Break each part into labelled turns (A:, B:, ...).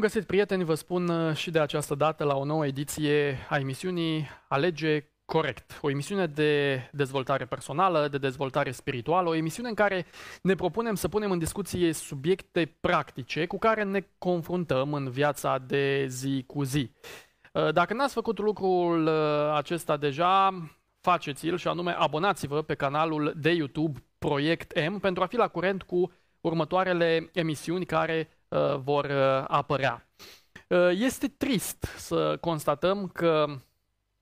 A: Bun găsit, prieteni, vă spun uh, și de această dată la o nouă ediție a emisiunii Alege Corect, o emisiune de dezvoltare personală, de dezvoltare spirituală, o emisiune în care ne propunem să punem în discuție subiecte practice cu care ne confruntăm în viața de zi cu zi. Uh, dacă n-ați făcut lucrul uh, acesta deja, faceți-l și anume abonați-vă pe canalul de YouTube Proiect M pentru a fi la curent cu următoarele emisiuni care uh, vor uh, apărea. Uh, este trist să constatăm că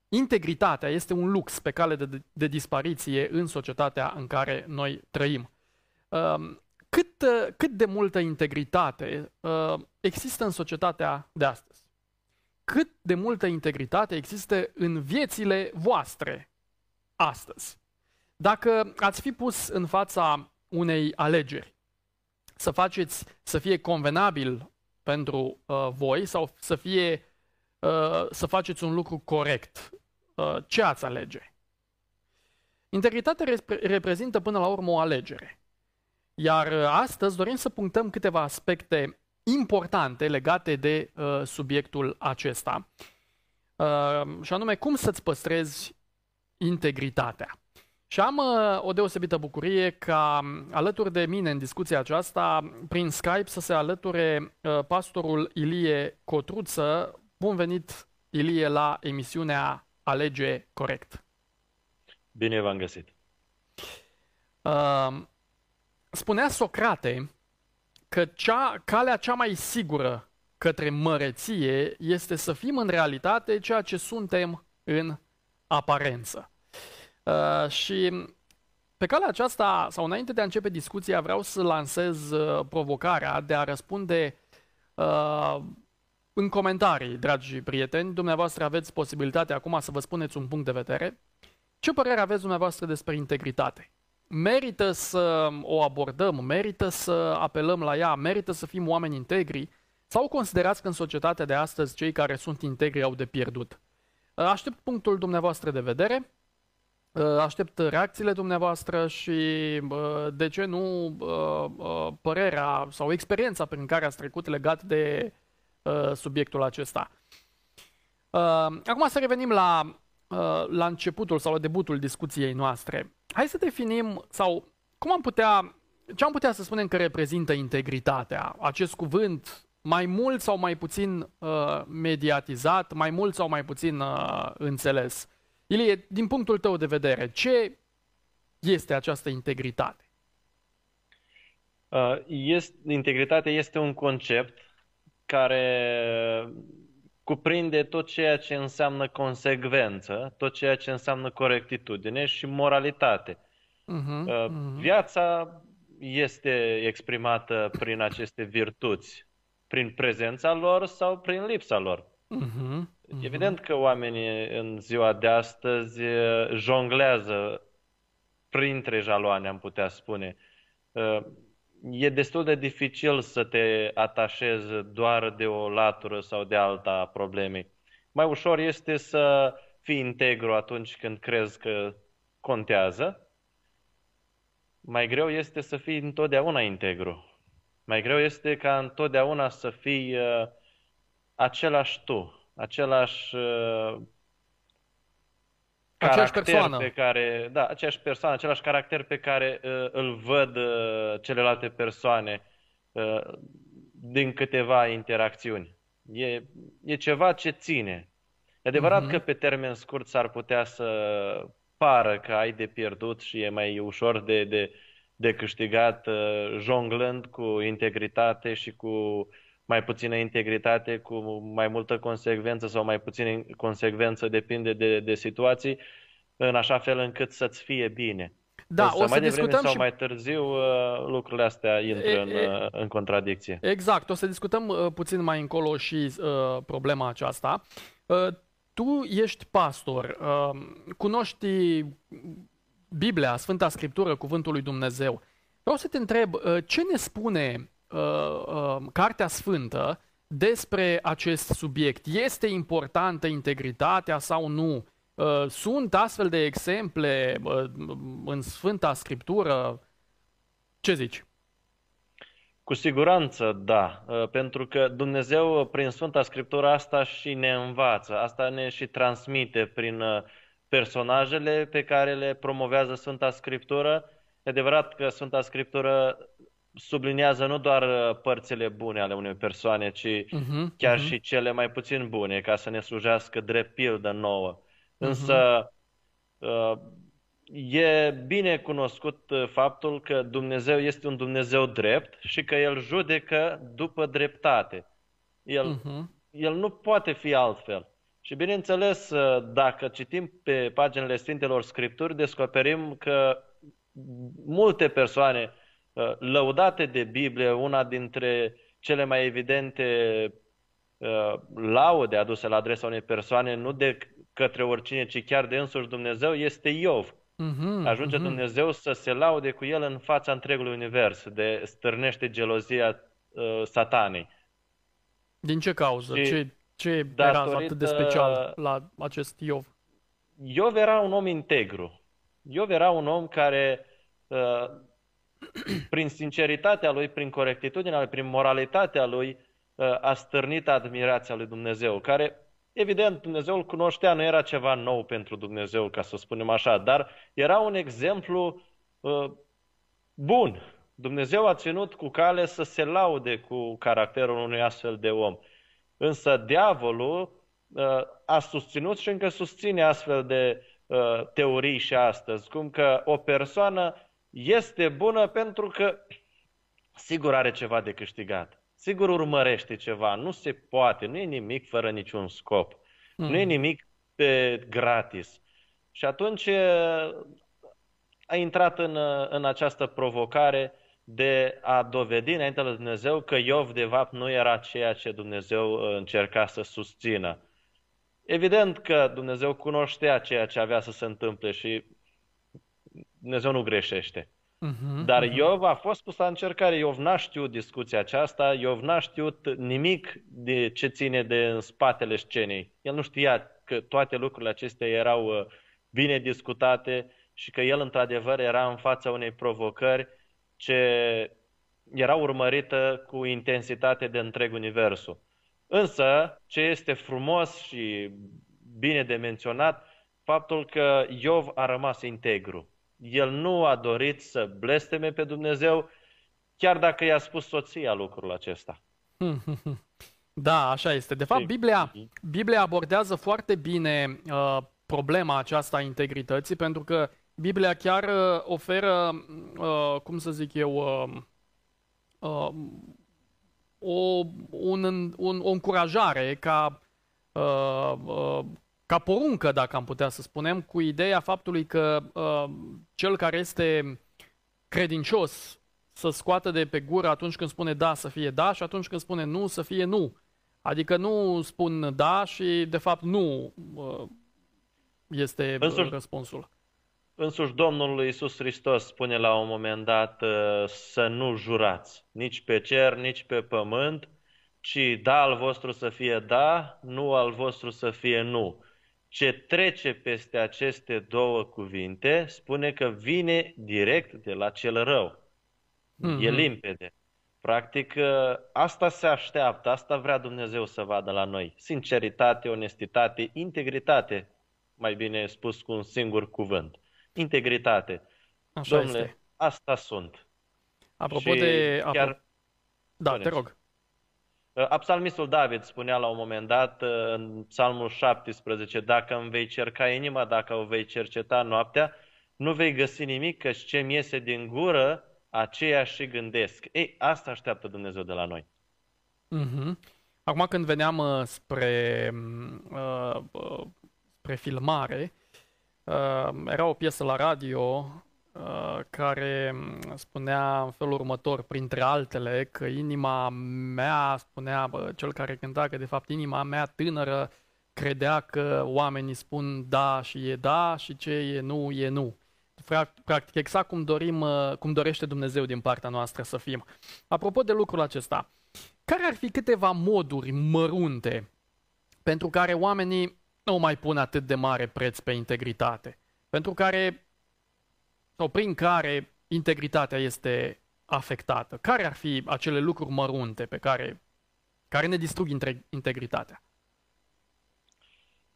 A: integritatea este un lux pe cale de, de dispariție în societatea în care noi trăim. Uh, cât, uh, cât de multă integritate uh, există în societatea de astăzi? Cât de multă integritate există în viețile voastre astăzi? Dacă ați fi pus în fața unei alegeri, să faceți să fie convenabil pentru uh, voi sau să fie uh, să faceți un lucru corect. Uh, ce ați alege? Integritatea repre- reprezintă până la urmă o alegere. Iar uh, astăzi dorim să punctăm câteva aspecte importante legate de uh, subiectul acesta. Uh, și anume, cum să-ți păstrezi integritatea. Și am uh, o deosebită bucurie ca alături de mine în discuția aceasta, prin Skype, să se alăture uh, pastorul Ilie Cotruță. Bun venit, Ilie, la emisiunea Alege Corect.
B: Bine v-am găsit.
A: Uh, spunea Socrate că cea, calea cea mai sigură către măreție este să fim în realitate ceea ce suntem în aparență. Uh, și pe calea aceasta, sau înainte de a începe discuția, vreau să lansez uh, provocarea de a răspunde uh, în comentarii, dragi prieteni. Dumneavoastră aveți posibilitatea acum să vă spuneți un punct de vedere. Ce părere aveți dumneavoastră despre integritate? Merită să o abordăm, merită să apelăm la ea, merită să fim oameni integri? Sau considerați că în societatea de astăzi cei care sunt integri au de pierdut? Uh, aștept punctul dumneavoastră de vedere. Uh, aștept reacțiile dumneavoastră și, de ce nu, uh, părerea sau experiența prin care ați trecut legat de uh, subiectul acesta. Acum să revenim la, la începutul sau la debutul discuției noastre. Hai să definim sau cum am putea, ce am putea să spunem că reprezintă integritatea? Acest cuvânt mai mult sau mai puțin mediatizat, mai mult sau mai puțin înțeles? Ilie, din punctul tău de vedere, ce este această integritate?
B: Uh, este, integritatea este un concept care cuprinde tot ceea ce înseamnă consecvență, tot ceea ce înseamnă corectitudine și moralitate. Uh-huh, uh-huh. Viața este exprimată prin aceste virtuți, prin prezența lor sau prin lipsa lor. Uh-huh. Mm-hmm. Evident că oamenii în ziua de astăzi jonglează printre jaloane, am putea spune. E destul de dificil să te atașezi doar de o latură sau de alta a problemei. Mai ușor este să fii integru atunci când crezi că contează. Mai greu este să fii întotdeauna integru. Mai greu este ca întotdeauna să fii uh, același tu, același uh,
A: aceeași persoană.
B: pe care, da, aceeași persoană, același caracter pe care uh, îl văd uh, celelalte persoane uh, din câteva interacțiuni. E, e ceva ce ține. E adevărat uh-huh. că pe termen scurt s-ar putea să pară că ai de pierdut și e mai ușor de, de, de câștigat uh, jonglând cu integritate și cu uh, mai puțină integritate, cu mai multă consecvență sau mai puțină consecvență, depinde de, de situații, în așa fel încât să-ți fie bine.
A: Da, Însă,
B: o să
A: mai discutăm
B: sau
A: și...
B: mai târziu uh, lucrurile astea intră e, în, e, în contradicție.
A: Exact, o să discutăm uh, puțin mai încolo și uh, problema aceasta. Uh, tu ești pastor, uh, cunoști Biblia, Sfânta Scriptură, Cuvântul lui Dumnezeu. Vreau să te întreb, uh, ce ne spune uh, uh, Cartea Sfântă despre acest subiect. Este importantă integritatea sau nu? Uh, sunt astfel de exemple uh, în Sfânta Scriptură? Ce zici?
B: Cu siguranță, da, uh, pentru că Dumnezeu prin Sfânta Scriptură asta și ne învață, asta ne și transmite prin uh, personajele pe care le promovează Sfânta Scriptură. E adevărat că Sfânta Scriptură subliniază nu doar uh, părțile bune ale unei persoane, ci uh-huh, chiar uh-huh. și cele mai puțin bune, ca să ne slujească drept pildă nouă. Însă uh-huh. e bine cunoscut uh, faptul că Dumnezeu este un Dumnezeu drept și că El judecă după dreptate. El, uh-huh. el nu poate fi altfel. Și bineînțeles, uh, dacă citim pe paginile Sfintelor Scripturi, descoperim că multe persoane uh, lăudate de Biblie, una dintre cele mai evidente uh, laude aduse la adresa unei persoane, nu de către oricine, ci chiar de însuși Dumnezeu, este Iov. Uh-huh, Ajunge uh-huh. Dumnezeu să se laude cu el în fața întregului univers, de stârnește gelozia uh, satanei.
A: Din ce cauză? Și ce, ce era atât de special la acest Iov?
B: Iov era un om integru. Iov era un om care, uh, prin sinceritatea lui, prin corectitudinea lui, prin moralitatea lui, uh, a stârnit admirația lui Dumnezeu, care, evident, Dumnezeu îl cunoștea, nu era ceva nou pentru Dumnezeu, ca să spunem așa, dar era un exemplu uh, bun. Dumnezeu a ținut cu cale să se laude cu caracterul unui astfel de om. Însă diavolul uh, a susținut și încă susține astfel de uh, teorii și astăzi, cum că o persoană este bună pentru că sigur are ceva de câștigat. Sigur urmărește ceva. Nu se poate. Nu e nimic fără niciun scop. Mm. Nu e hmm. nimic pe gratis. Și atunci uh, a intrat în, în această provocare de a dovedi înainte lui Dumnezeu că Iov de fapt nu era ceea ce Dumnezeu uh, încerca să susțină. Evident că Dumnezeu cunoștea ceea ce avea să se întâmple și Dumnezeu nu greșește. Uh-huh, Dar uh-huh. Iov a fost pus la încercare. Iov n-a știut discuția aceasta, Iov n-a știut nimic de ce ține de în spatele scenei. El nu știa că toate lucrurile acestea erau uh, bine discutate și că el într-adevăr era în fața unei provocări ce era urmărită cu intensitate de întreg universul. Însă, ce este frumos și bine de menționat, faptul că Iov a rămas integru. El nu a dorit să blesteme pe Dumnezeu, chiar dacă i-a spus soția lucrul acesta.
A: Da, așa este. De fapt, Biblia, Biblia abordează foarte bine uh, problema aceasta a integrității, pentru că Biblia chiar uh, oferă, uh, cum să zic eu, uh, uh, o, un, un, o încurajare ca, uh, uh, ca poruncă, dacă am putea să spunem, cu ideea faptului că uh, cel care este credincios să scoată de pe gură atunci când spune da să fie da și atunci când spune nu să fie nu. Adică nu spun da și de fapt nu uh, este Însuși, răspunsul.
B: Însuși Domnul Iisus Hristos spune la un moment dat uh, să nu jurați, nici pe cer, nici pe pământ, ci da al vostru să fie da, nu al vostru să fie nu. Ce trece peste aceste două cuvinte spune că vine direct de la cel rău. Mm-hmm. E limpede. Practic, uh, asta se așteaptă, asta vrea Dumnezeu să vadă la noi. Sinceritate, onestitate, integritate, mai bine spus cu un singur cuvânt integritate. Așa Domnule, este. asta sunt.
A: Apropo și de... Chiar... Da, Spuneți. te rog.
B: Uh, Psalmistul David spunea la un moment dat uh, în Psalmul 17, dacă îmi vei cerca inima, dacă o vei cerceta noaptea, nu vei găsi nimic, că ce mi iese din gură, aceea și gândesc. Ei, asta așteaptă Dumnezeu de la noi.
A: Mm-hmm. Acum când veneam uh, spre, uh, uh, spre filmare, Uh, era o piesă la radio uh, care spunea în felul următor, printre altele, că inima mea, spunea bă, cel care cânta, că de fapt inima mea tânără credea că oamenii spun da și e da și ce e nu e nu. Practic, exact cum, dorim, uh, cum dorește Dumnezeu din partea noastră să fim. Apropo de lucrul acesta, care ar fi câteva moduri mărunte pentru care oamenii nu mai pun atât de mare preț pe integritate, pentru care sau prin care integritatea este afectată? Care ar fi acele lucruri mărunte pe care, care ne distrug integritatea?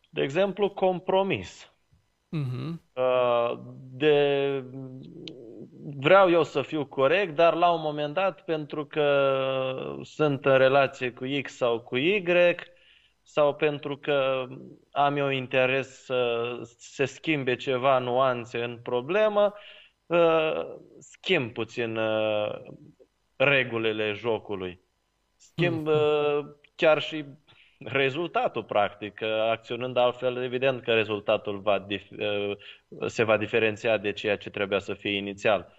B: De exemplu, compromis. Uh-huh. De, vreau eu să fiu corect, dar la un moment dat, pentru că sunt în relație cu X sau cu Y, sau pentru că am eu interes să se schimbe ceva nuanțe în problemă, uh, schimb puțin uh, regulile jocului. Schimb mm-hmm. chiar și rezultatul, practic. Acționând altfel, evident că rezultatul va dif- se va diferenția de ceea ce trebuia să fie inițial.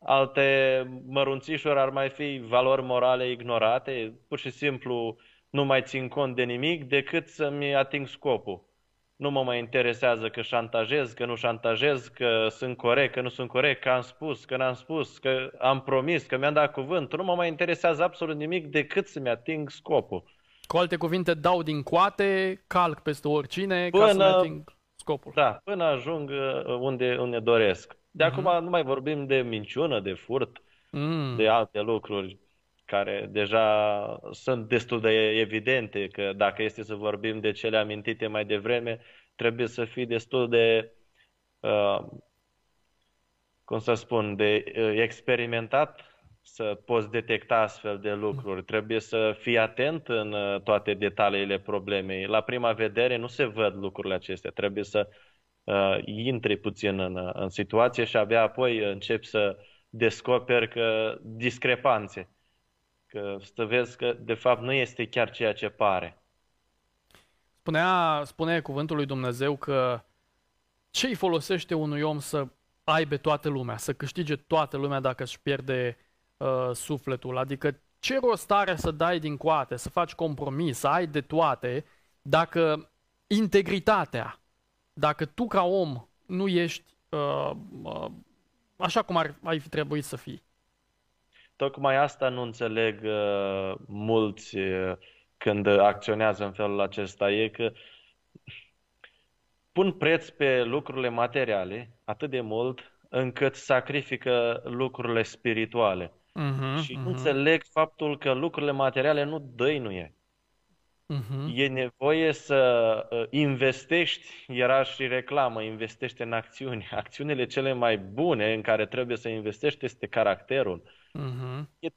B: Alte mărunțișuri ar mai fi valori morale ignorate, pur și simplu nu mai țin cont de nimic decât să-mi ating scopul. Nu mă mai interesează că șantajez, că nu șantajez, că sunt corect, că nu sunt corect, că am spus, că n-am spus, că am promis, că mi-am dat cuvântul. Nu mă mai interesează absolut nimic decât să-mi ating scopul.
A: Cu alte cuvinte, dau din coate, calc peste oricine până, ca să-mi ating scopul.
B: Da, până ajung uh, unde, unde doresc. De mm-hmm. acum nu mai vorbim de minciună, de furt, mm. de alte lucruri care deja sunt destul de evidente, că dacă este să vorbim de cele amintite mai devreme, trebuie să fii destul de, uh, cum să spun, de uh, experimentat să poți detecta astfel de lucruri. Trebuie să fii atent în uh, toate detaliile problemei. La prima vedere nu se văd lucrurile acestea. Trebuie să uh, intri puțin în, uh, în situație și abia apoi începi să descoperi că discrepanțe că să vezi că de fapt nu este chiar ceea ce pare.
A: Spunea, spune cuvântul lui Dumnezeu că ce îi folosește unui om să aibă toată lumea, să câștige toată lumea dacă își pierde uh, sufletul? Adică ce rost are să dai din coate, să faci compromis, să ai de toate, dacă integritatea, dacă tu ca om nu ești uh, uh, așa cum ar, ai fi trebuit să fii?
B: Tocmai asta nu înțeleg uh, mulți uh, când acționează în felul acesta, e că pun preț pe lucrurile materiale atât de mult încât sacrifică lucrurile spirituale. Uh-huh, și uh-huh. nu înțeleg faptul că lucrurile materiale nu dăinuie. Uh-huh. E nevoie să uh, investești, era și reclamă, investește în acțiuni. Acțiunile cele mai bune în care trebuie să investești este caracterul. Uh-huh. E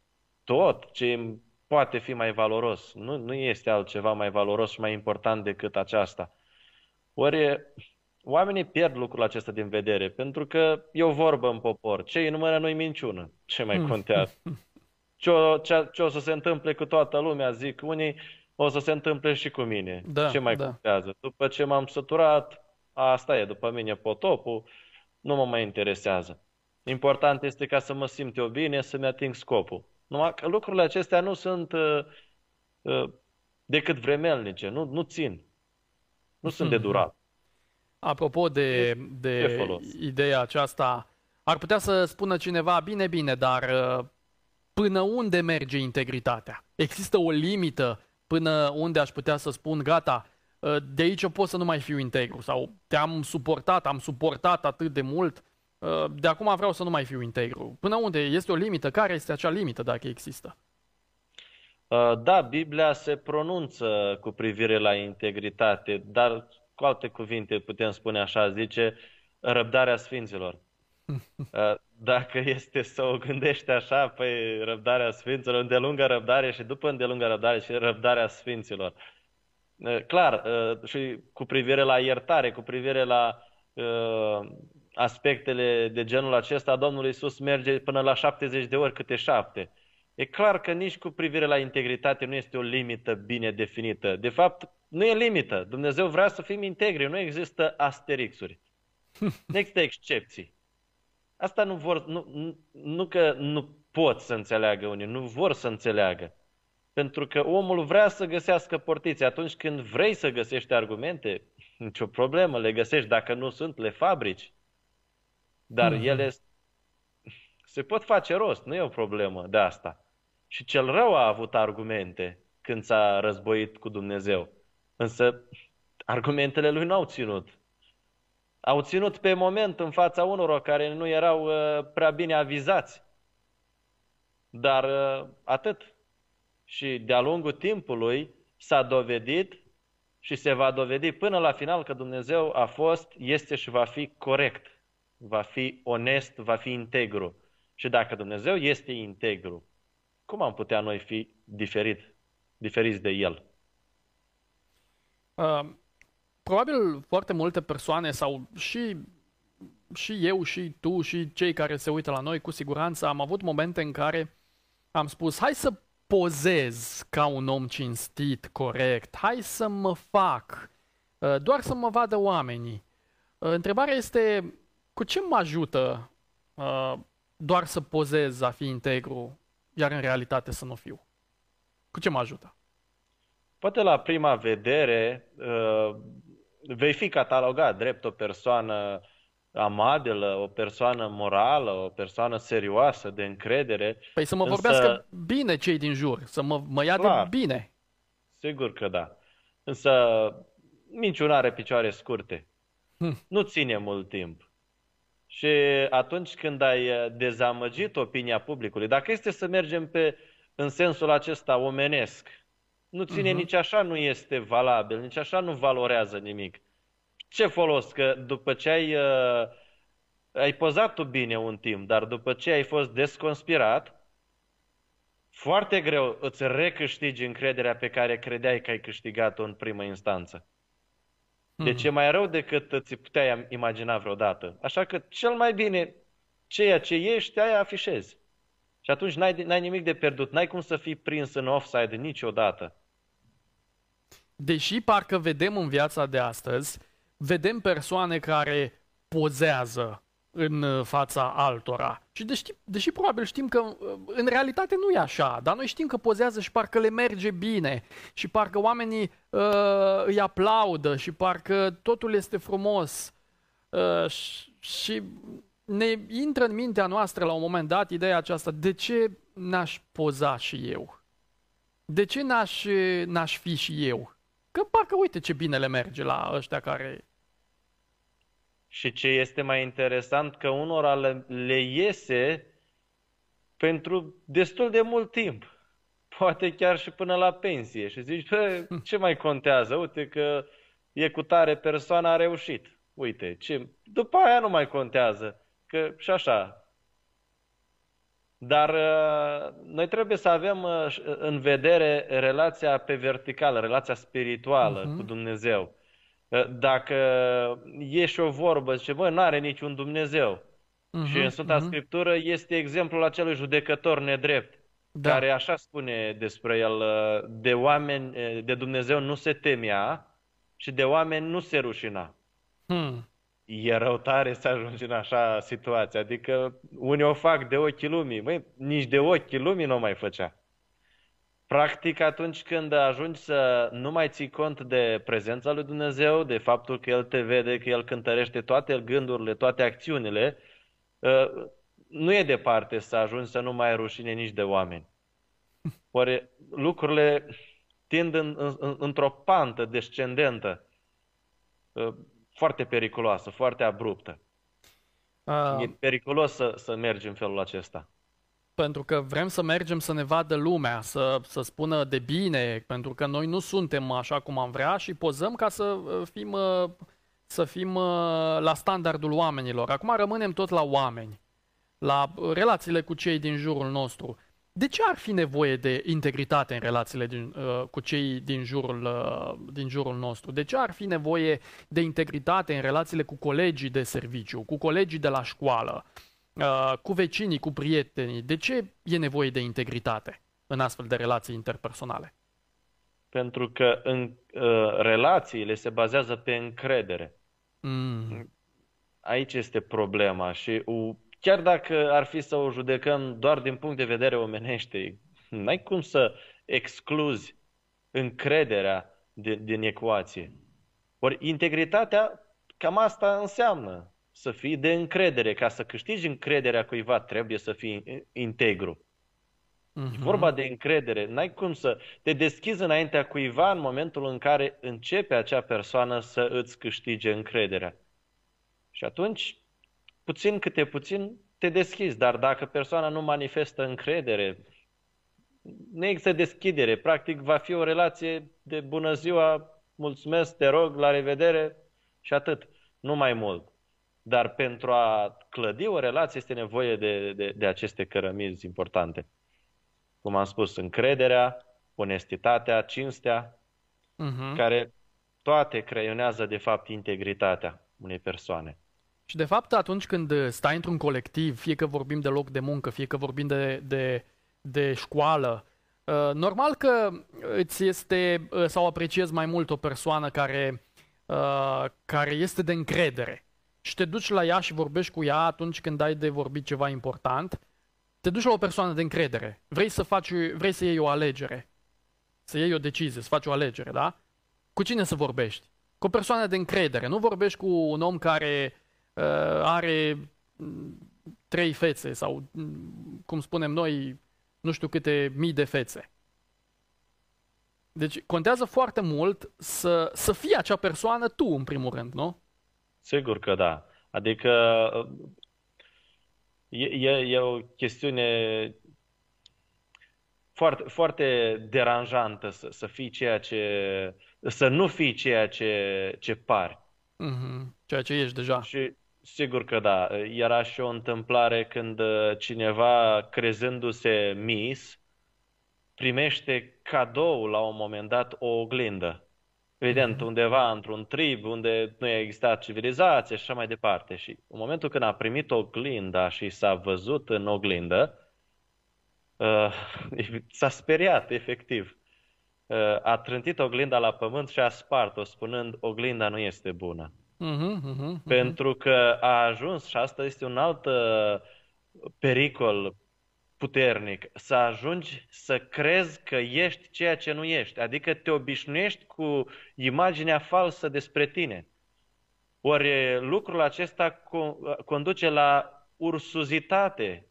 B: tot ce poate fi mai valoros. Nu, nu este altceva mai valoros și mai important decât aceasta. Ori oamenii pierd lucrul acesta din vedere, pentru că e o vorbă în popor. Ce e numără nu-i minciună. Ce mai contează? Ce o, ce, ce o să se întâmple cu toată lumea, zic unii, o să se întâmple și cu mine. Da, ce mai da. contează? După ce m-am săturat, asta e, după mine potopul, nu mă mai interesează. Important este ca să mă simt eu bine, să-mi ating scopul. Numai că lucrurile acestea nu sunt uh, uh, decât vremelnice, nu, nu țin. Nu sunt de mhm. durat.
A: Apropo de, de ideea aceasta, ar putea să spună cineva, bine, bine, dar uh, până unde merge integritatea? Există o limită până unde aș putea să spun, gata, uh, de aici eu pot să nu mai fiu integru sau te-am suportat, am suportat atât de mult, Uh, de acum vreau să nu mai fiu integru. Până unde este o limită? Care este acea limită, dacă există?
B: Uh, da, Biblia se pronunță cu privire la integritate, dar cu alte cuvinte putem spune așa, zice răbdarea sfinților. Uh, dacă este să o gândești așa, păi răbdarea sfinților, îndelungă răbdare și după îndelungă răbdare și răbdarea sfinților. Clar, și cu privire la iertare, cu privire la aspectele de genul acesta, Domnul Iisus merge până la 70 de ori câte șapte. E clar că nici cu privire la integritate nu este o limită bine definită. De fapt, nu e limită. Dumnezeu vrea să fim integri, nu există asterixuri. Nu există excepții. Asta nu vor, nu, nu, nu că nu pot să înțeleagă unii, nu vor să înțeleagă. Pentru că omul vrea să găsească portițe. Atunci când vrei să găsești argumente, nicio problemă, le găsești. Dacă nu sunt, le fabrici. Dar mm-hmm. ele se pot face rost, nu e o problemă de asta. Și cel rău a avut argumente când s-a războit cu Dumnezeu. Însă argumentele lui n-au ținut. Au ținut pe moment în fața unor care nu erau uh, prea bine avizați. Dar uh, atât. Și de-a lungul timpului s-a dovedit și se va dovedi până la final că Dumnezeu a fost, este și va fi corect, va fi onest, va fi integru. Și dacă Dumnezeu este integru, cum am putea noi fi diferit, diferiți de El?
A: Uh, probabil foarte multe persoane sau și, și eu și tu și cei care se uită la noi cu siguranță am avut momente în care am spus hai să pozez ca un om cinstit, corect, hai să mă fac, uh, doar să mă vadă oamenii. Uh, întrebarea este, cu ce mă ajută uh, doar să pozez a fi integru, iar în realitate să nu fiu? Cu ce mă ajută?
B: Poate la prima vedere vei fi catalogat drept o persoană amabilă, o persoană morală, o persoană serioasă, de încredere.
A: Păi să mă însă... vorbească bine cei din jur, să mă, mă ia Clar, de bine.
B: Sigur că da. Însă niciun are picioare scurte. Hm. Nu ține mult timp. Și atunci când ai uh, dezamăgit opinia publicului, dacă este să mergem pe, în sensul acesta omenesc, nu ține uh-huh. nici așa, nu este valabil, nici așa nu valorează nimic ce folos? Că după ce ai, uh, ai pozat tu bine un timp, dar după ce ai fost desconspirat, foarte greu îți recâștigi încrederea pe care credeai că ai câștigat-o în primă instanță. Deci e mai rău decât ți puteai imagina vreodată. Așa că cel mai bine ceea ce ești, aia afișezi. Și atunci n-ai, n-ai nimic de pierdut. N-ai cum să fii prins în offside niciodată.
A: Deși parcă vedem în viața de astăzi vedem persoane care pozează în uh, fața altora. Și deși, deși probabil știm că uh, în realitate nu e așa, dar noi știm că pozează și parcă le merge bine și parcă oamenii uh, îi aplaudă și parcă totul este frumos uh, și, și ne intră în mintea noastră la un moment dat ideea aceasta, de ce n-aș poza și eu? De ce n-aș, n-aș fi și eu? Că parcă uite ce bine le merge la ăștia care...
B: Și ce este mai interesant, că unora le, le iese pentru destul de mult timp. Poate chiar și până la pensie. Și zici, bă, ce mai contează? Uite că e cu tare persoana a reușit. Uite, ce... după aia nu mai contează. Că și așa, dar uh, noi trebuie să avem uh, în vedere relația pe verticală, relația spirituală uh-huh. cu Dumnezeu. Uh, dacă e și o vorbă, zice, bă, nu are niciun Dumnezeu. Uh-huh, și în Sfânta uh-huh. Scriptură este exemplul acelui judecător nedrept, da. care așa spune despre el, de oameni, de Dumnezeu nu se temea și de oameni nu se rușina. Hmm e rău tare să ajungi în așa situație. Adică unii o fac de ochii lumii. Băi, nici de ochii lumii nu o mai făcea. Practic, atunci când ajungi să nu mai ții cont de prezența lui Dumnezeu, de faptul că El te vede, că El cântărește toate gândurile, toate acțiunile, ă, nu e departe să ajungi să nu mai ai rușine nici de oameni. Ori lucrurile tind în, în, într-o pantă descendentă ă, foarte periculoasă, foarte abruptă. Uh, e periculos să, să mergi în felul acesta.
A: Pentru că vrem să mergem să ne vadă lumea, să, să spună de bine, pentru că noi nu suntem așa cum am vrea și pozăm ca să uh, fim, uh, să fim uh, la standardul oamenilor. Acum rămânem tot la oameni, la relațiile cu cei din jurul nostru. De ce ar fi nevoie de integritate în relațiile din, uh, cu cei din jurul, uh, din jurul nostru? De ce ar fi nevoie de integritate în relațiile cu colegii de serviciu, cu colegii de la școală, uh, cu vecinii, cu prietenii? De ce e nevoie de integritate în astfel de relații interpersonale?
B: Pentru că în, uh, relațiile se bazează pe încredere. Mm. Aici este problema și uh, chiar dacă ar fi să o judecăm doar din punct de vedere omenește, n-ai cum să excluzi încrederea din, din ecuație. Ori integritatea, cam asta înseamnă să fii de încredere. Ca să câștigi încrederea cuiva, trebuie să fii integru. Uh-huh. vorba de încredere. N-ai cum să te deschizi înaintea cuiva în momentul în care începe acea persoană să îți câștige încrederea. Și atunci puțin câte puțin te deschizi, dar dacă persoana nu manifestă încredere, nu există deschidere. Practic va fi o relație de bună ziua, mulțumesc, te rog, la revedere și atât. Nu mai mult. Dar pentru a clădi o relație este nevoie de, de, de aceste cărămizi importante. Cum am spus, încrederea, onestitatea, cinstea, uh-huh. care toate creionează de fapt integritatea unei persoane.
A: Și de fapt atunci când stai într-un colectiv, fie că vorbim de loc de muncă, fie că vorbim de, de, de școală, uh, normal că îți este uh, sau apreciezi mai mult o persoană care, uh, care este de încredere și te duci la ea și vorbești cu ea atunci când ai de vorbit ceva important, te duci la o persoană de încredere. Vrei să faci, vrei să iei o alegere, să iei o decizie, să faci o alegere, da? Cu cine să vorbești? Cu o persoană de încredere. Nu vorbești cu un om care uh, are mm, trei fețe sau, mm, cum spunem noi, nu știu câte mii de fețe. Deci contează foarte mult să, să fii acea persoană tu, în primul rând, nu?
B: Sigur că da. Adică e, e, e o chestiune foarte, foarte deranjantă să, să fii ceea ce, să nu fii ceea ce, ce pari.
A: Mm-hmm. Ceea ce ești deja.
B: Și sigur că da. Era și o întâmplare când uh, cineva, crezându-se mis, primește cadou la un moment dat o oglindă. Evident, undeva într-un trib unde nu a existat civilizație și așa mai departe. Și în momentul când a primit oglinda și s-a văzut în oglindă, uh, s-a speriat, efectiv. Uh, a trântit oglinda la pământ și a spart-o, spunând, oglinda nu este bună. Uh-huh, uh-huh, uh-huh. Pentru că a ajuns, și asta este un alt uh, pericol puternic, să ajungi să crezi că ești ceea ce nu ești, adică te obișnuiești cu imaginea falsă despre tine. Ori lucrul acesta conduce la ursuzitate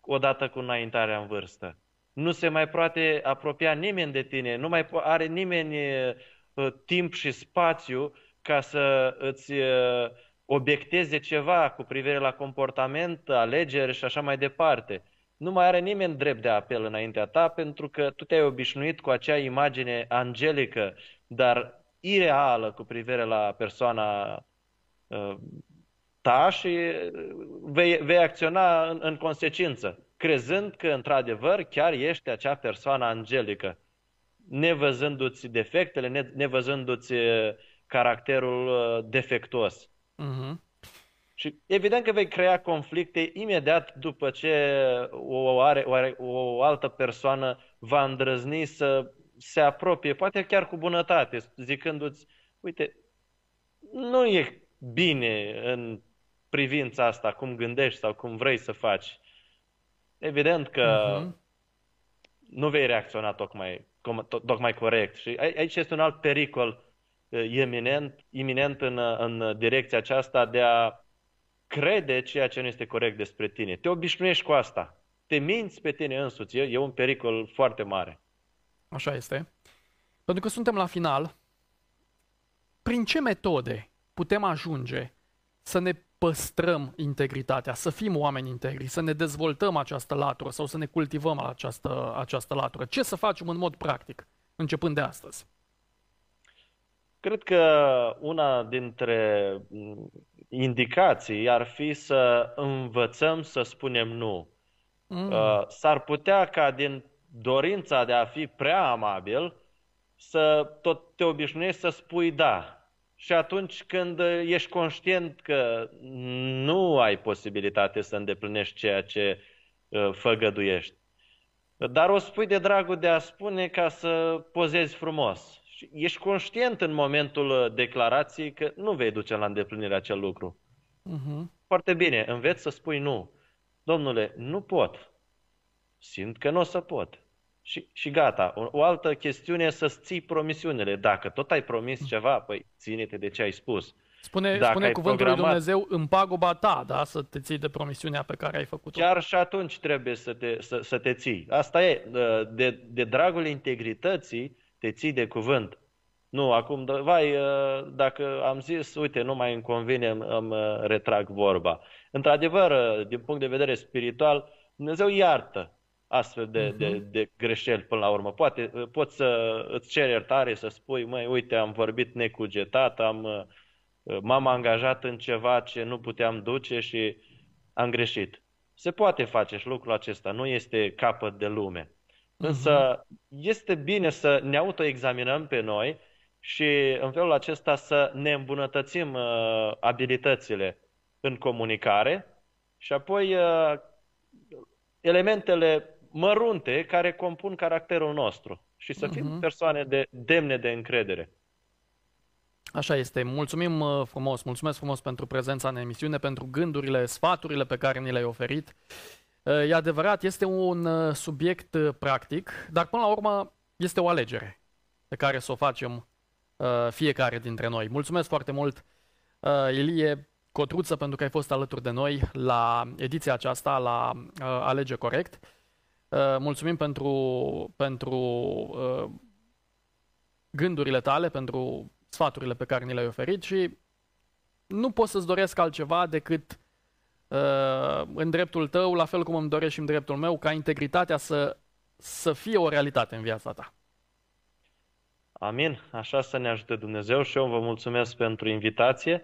B: odată cu înaintarea în vârstă. Nu se mai poate apropia nimeni de tine, nu mai are nimeni timp și spațiu ca să îți obiecteze ceva cu privire la comportament, alegeri și așa mai departe nu mai are nimeni drept de apel înaintea ta pentru că tu te-ai obișnuit cu acea imagine angelică, dar ireală cu privire la persoana uh, ta și uh, vei, vei acționa în, în consecință, crezând că într-adevăr chiar ești acea persoană angelică, nevăzându-ți defectele, nevăzându-ți uh, caracterul uh, defectuos. Uh-huh. Și evident că vei crea conflicte imediat după ce o, are, o, are, o altă persoană va îndrăzni să se apropie, poate chiar cu bunătate, zicându-ți, uite, nu e bine în privința asta, cum gândești sau cum vrei să faci. Evident că uh-huh. nu vei reacționa tocmai, tocmai corect. Și aici este un alt pericol iminent, uh, iminent în, în direcția aceasta de a crede ceea ce nu este corect despre tine. Te obișnuiești cu asta. Te minți pe tine însuți. E, un pericol foarte mare.
A: Așa este. Pentru că suntem la final, prin ce metode putem ajunge să ne păstrăm integritatea, să fim oameni integri, să ne dezvoltăm această latură sau să ne cultivăm această, această latură? Ce să facem în mod practic, începând de astăzi?
B: Cred că una dintre indicații ar fi să învățăm să spunem nu. Mm. Uh, s-ar putea ca din dorința de a fi prea amabil să tot te obișnuiești să spui da. Și atunci când ești conștient că nu ai posibilitate să îndeplinești ceea ce uh, făgăduiești. Dar o spui de dragul de a spune ca să pozezi frumos și ești conștient în momentul uh, declarației că nu vei duce la îndeplinire acel lucru. Uh-huh. Foarte bine, înveți să spui nu. Domnule, nu pot. Simt că nu o să pot. Și, și gata. O, o altă chestiune e să-ți ții promisiunile. Dacă tot ai promis uh-huh. ceva, păi ține-te de ce ai spus.
A: Spune, Dacă spune cuvântul programat, lui Dumnezeu în pagoba ta, da? să te ții de promisiunea pe care ai făcut-o.
B: Chiar și atunci trebuie să te, să, să te ții. Asta e, uh, de, de dragul integrității, te ții de cuvânt. Nu, acum, vai, uh, dacă am zis, uite, nu mai îmi convine, îmi uh, retrag vorba. Într-adevăr, uh, din punct de vedere spiritual, Dumnezeu iartă astfel de, uh-huh. de, de greșeli până la urmă. Poate poți să îți ceri iertare, să spui, măi, uite, am vorbit necugetat, am, m-am angajat în ceva ce nu puteam duce și am greșit. Se poate face și lucrul acesta, nu este capăt de lume. Însă uh-huh. este bine să ne autoexaminăm pe noi și în felul acesta să ne îmbunătățim uh, abilitățile în comunicare și apoi uh, elementele mărunte care compun caracterul nostru și să fim uh-huh. persoane de demne de încredere.
A: Așa este. Mulțumim uh, frumos, mulțumesc frumos pentru prezența în emisiune, pentru gândurile, sfaturile pe care ni le-ai oferit. Uh, e adevărat, este un uh, subiect practic, dar până la urmă este o alegere pe care să o facem fiecare dintre noi. Mulțumesc foarte mult, Ilie Cotruță, pentru că ai fost alături de noi la ediția aceasta, la Alege Corect. Mulțumim pentru, pentru gândurile tale, pentru sfaturile pe care ni le-ai oferit și nu pot să-ți doresc altceva decât uh, în dreptul tău, la fel cum îmi doresc și în dreptul meu, ca integritatea să, să fie o realitate în viața ta.
B: Amin. Așa să ne ajute Dumnezeu și eu vă mulțumesc pentru invitație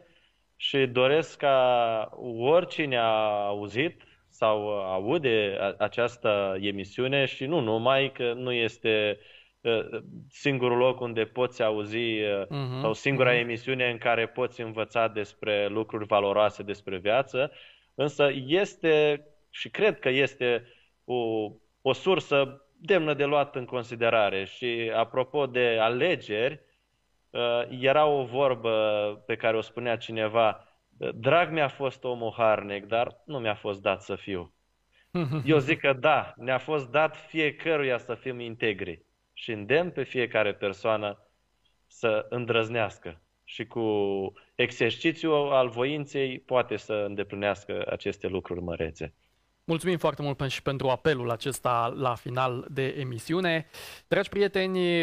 B: și doresc ca oricine a auzit sau aude această emisiune și nu numai că nu este uh, Uh, singurul loc unde poți auzi uh-huh. sau singura uh-huh. emisiune în care poți învăța despre lucruri valoroase despre viață, însă este și cred că este o, o sursă demnă de luat în considerare. Și apropo de alegeri, uh, era o vorbă pe care o spunea cineva, drag mi-a fost omul harnic, dar nu mi-a fost dat să fiu. Eu zic că da, ne-a fost dat fiecăruia să fim integri și îndemn pe fiecare persoană să îndrăznească și cu exercițiul al voinței poate să îndeplinească aceste lucruri mărețe.
A: Mulțumim foarte mult și pentru apelul acesta la final de emisiune. Dragi prieteni,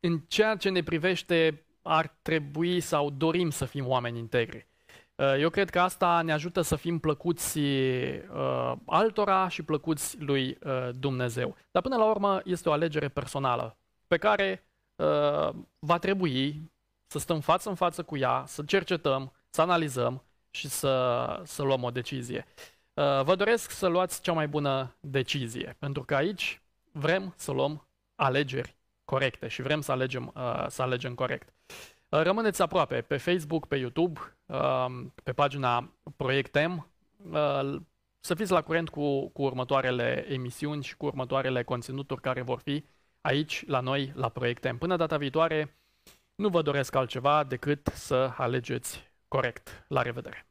A: în ceea ce ne privește, ar trebui sau dorim să fim oameni integri. Uh, eu cred că asta ne ajută să fim plăcuți uh, altora și plăcuți lui uh, Dumnezeu. Dar până la urmă este o alegere personală pe care uh, va trebui să stăm față în față cu ea, să cercetăm, să analizăm și să, să luăm o decizie. Uh, vă doresc să luați cea mai bună decizie, pentru că aici vrem să luăm alegeri corecte și vrem să alegem, uh, să alegem corect. Rămâneți aproape pe Facebook, pe YouTube, um, pe pagina Proiectem, uh, să fiți la curent cu, cu următoarele emisiuni și cu următoarele conținuturi care vor fi aici, la noi, la Proiectem. Până data viitoare, nu vă doresc altceva decât să alegeți corect. La revedere!